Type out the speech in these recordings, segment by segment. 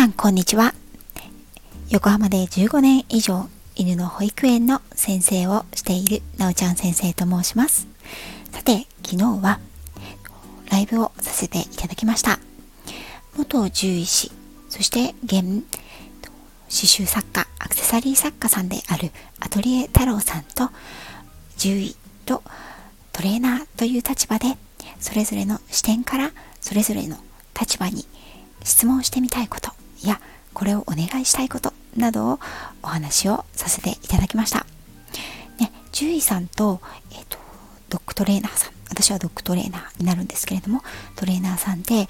さんこんにちは。横浜で15年以上犬の保育園の先生をしているなおちゃん先生と申します。さて昨日はライブをさせていただきました。元獣医師そして現刺繍作家アクセサリー作家さんであるアトリエ太郎さんと獣医とトレーナーという立場でそれぞれの視点からそれぞれの立場に質問してみたいことやこれをお願いしたいことなどをお話をさせていただきました。ね、獣医さんと,、えーと、ドッグトレーナーさん私はドッグトレーナーになるんですけれどもトレーナーさんで、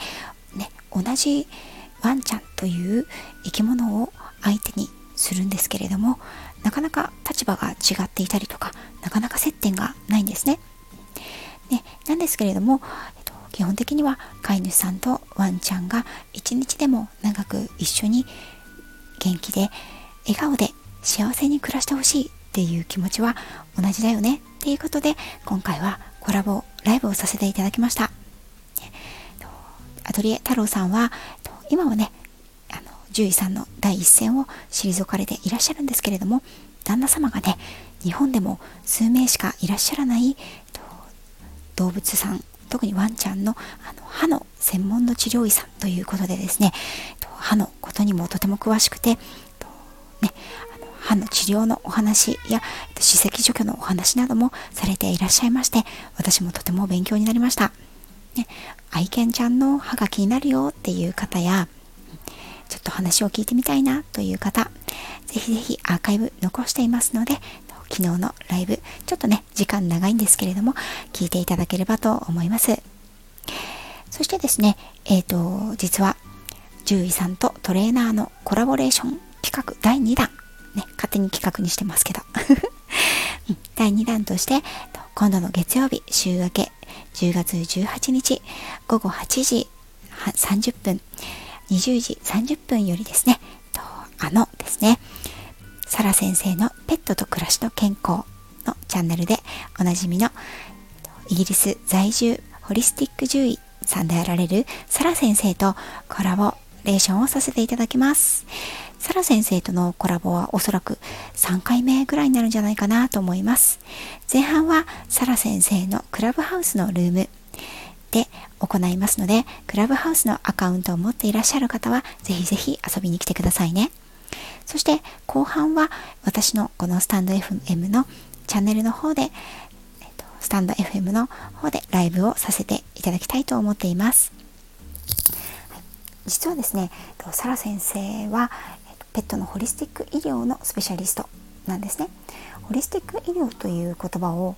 ね、同じワンちゃんという生き物を相手にするんですけれどもなかなか立場が違っていたりとかなかなか接点がないんですね。ねなんですけれども、基本的には飼い主さんとワンちゃんが一日でも長く一緒に元気で笑顔で幸せに暮らしてほしいっていう気持ちは同じだよね。っていうことで今回はコラボライブをさせていただきました。アトリエ太郎さんは今はねあの獣医さんの第一線を退かれていらっしゃるんですけれども旦那様がね日本でも数名しかいらっしゃらない動物さん特にワンちゃんのあの歯の専門の治療医さんということでですね歯のことにもとても詳しくて、ね、あの歯の治療のお話や歯石除去のお話などもされていらっしゃいまして私もとても勉強になりました、ね、愛犬ちゃんの歯が気になるよっていう方やちょっと話を聞いてみたいなという方ぜひぜひアーカイブ残していますので昨日のライブちょっとね時間長いんですけれども聞いていただければと思います。そしてですねえっ、ー、と実は獣医さんとトレーナーのコラボレーション企画第2弾ね勝手に企画にしてますけど。第2弾として今度の月曜日週明け10月18日午後8時30分20時30分よりですねあのですねサラ先生のペットと暮らしの健康のチャンネルでおなじみのイギリス在住ホリスティック獣医さんであられるサラ先生とコラボレーションをさせていただきます。サラ先生とのコラボはおそらく3回目ぐらいになるんじゃないかなと思います。前半はサラ先生のクラブハウスのルームで行いますので、クラブハウスのアカウントを持っていらっしゃる方はぜひぜひ遊びに来てくださいね。そして後半は私のこのスタンド FM のチャンネルの方で、えっと、スタンド FM の方でライブをさせていただきたいと思っています。実はですねサラ先生はペットのホリスティック医療のスペシャリストなんですね。ホリスティック医療という言葉を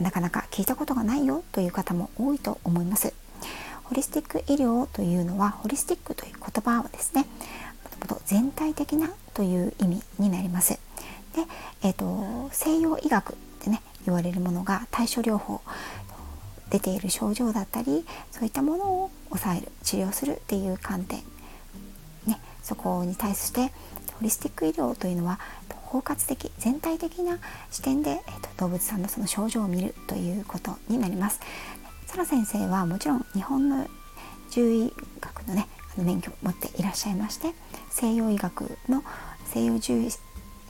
なかなか聞いたことがないよという方も多いと思います。ホリスティック医療というのはホリスティックという言葉はですねと全体的なという意味になりますで、えーと、西洋医学ってね言われるものが対処療法出ている症状だったりそういったものを抑える治療するっていう観点、ね、そこに対してホリスティック医療というのは包括的全体的な視点で、えーと、動物さんのその症状を見るということになります。サラ先生はもちろん日本の獣医学のね免許を持っていらっしゃいまして西洋医学の西洋獣医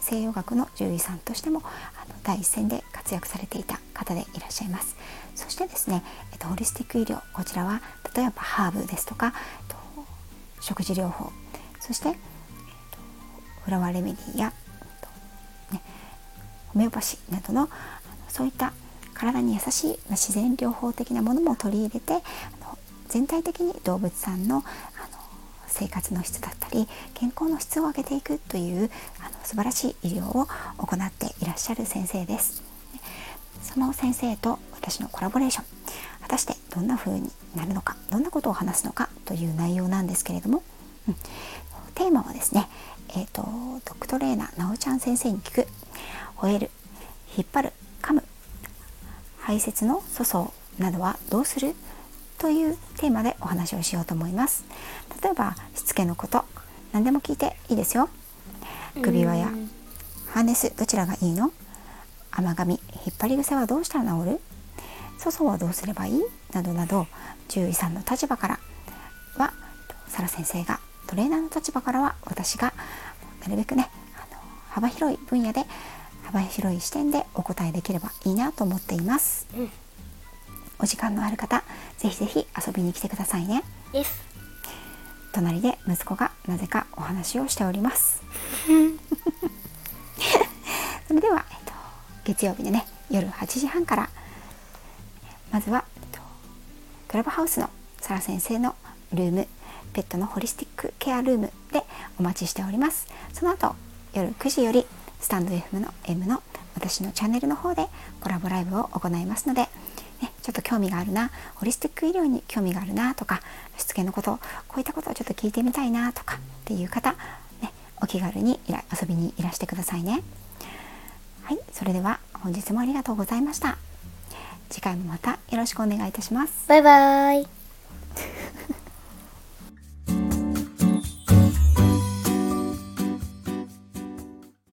西洋学の獣医さんとしてもあの第一線で活躍されていた方でいらっしゃいます。そしてですね、えっと、ホリスティック医療こちらは例えばハーブですとか、えっと、食事療法そして、えっと、フラワーレメディーや、えっとね、ホメオパシーなどのそういった体に優しい自然療法的なものも取り入れて全体的に動物さんの生活の質だったり健康の質を上げていくというあの素晴らしい医療を行っていらっしゃる先生です。その先生と私のコラボレーション果たしてどんな風になるのかどんなことを話すのかという内容なんですけれども、うん、テーマはですね、えーと、ドッグトレーナーなおちゃん先生に聞く吠える引っ張る噛む排泄の粗相などはどうするというテーマでお話をしようと思います。例えばしつけのこと何でも聞いていいですよ。首輪やハーネスどちらがいいの？甘噛み引っ張り癖はどうしたら治る？粗相はどうすればいい？などなど獣医さんの立場からはサラ先生がトレーナーの立場からは私がなるべくねあの幅広い分野で幅広い視点でお答えできればいいなと思っています、うんお時間のある方ぜひぜひ遊びに来てくださいね。です隣で息子がなぜかお話をしております。それでは、えっと、月曜日でね夜8時半からまずは、えっと、クラブハウスのサラ先生のルームペットのホリスティックケアルームでお待ちしております。その後夜9時よりスタンド FM の M の私のチャンネルの方でコラボライブを行いますので、ね、ちょっと興味があるなホリスティック医療に興味があるなとかしつけのことこういったことをちょっと聞いてみたいなとかっていう方、ね、お気軽にいら遊びにいらしてくださいね。はいそれでは本日もありがとうございました。次回もまたよろしくお願いいたします。バイバイ。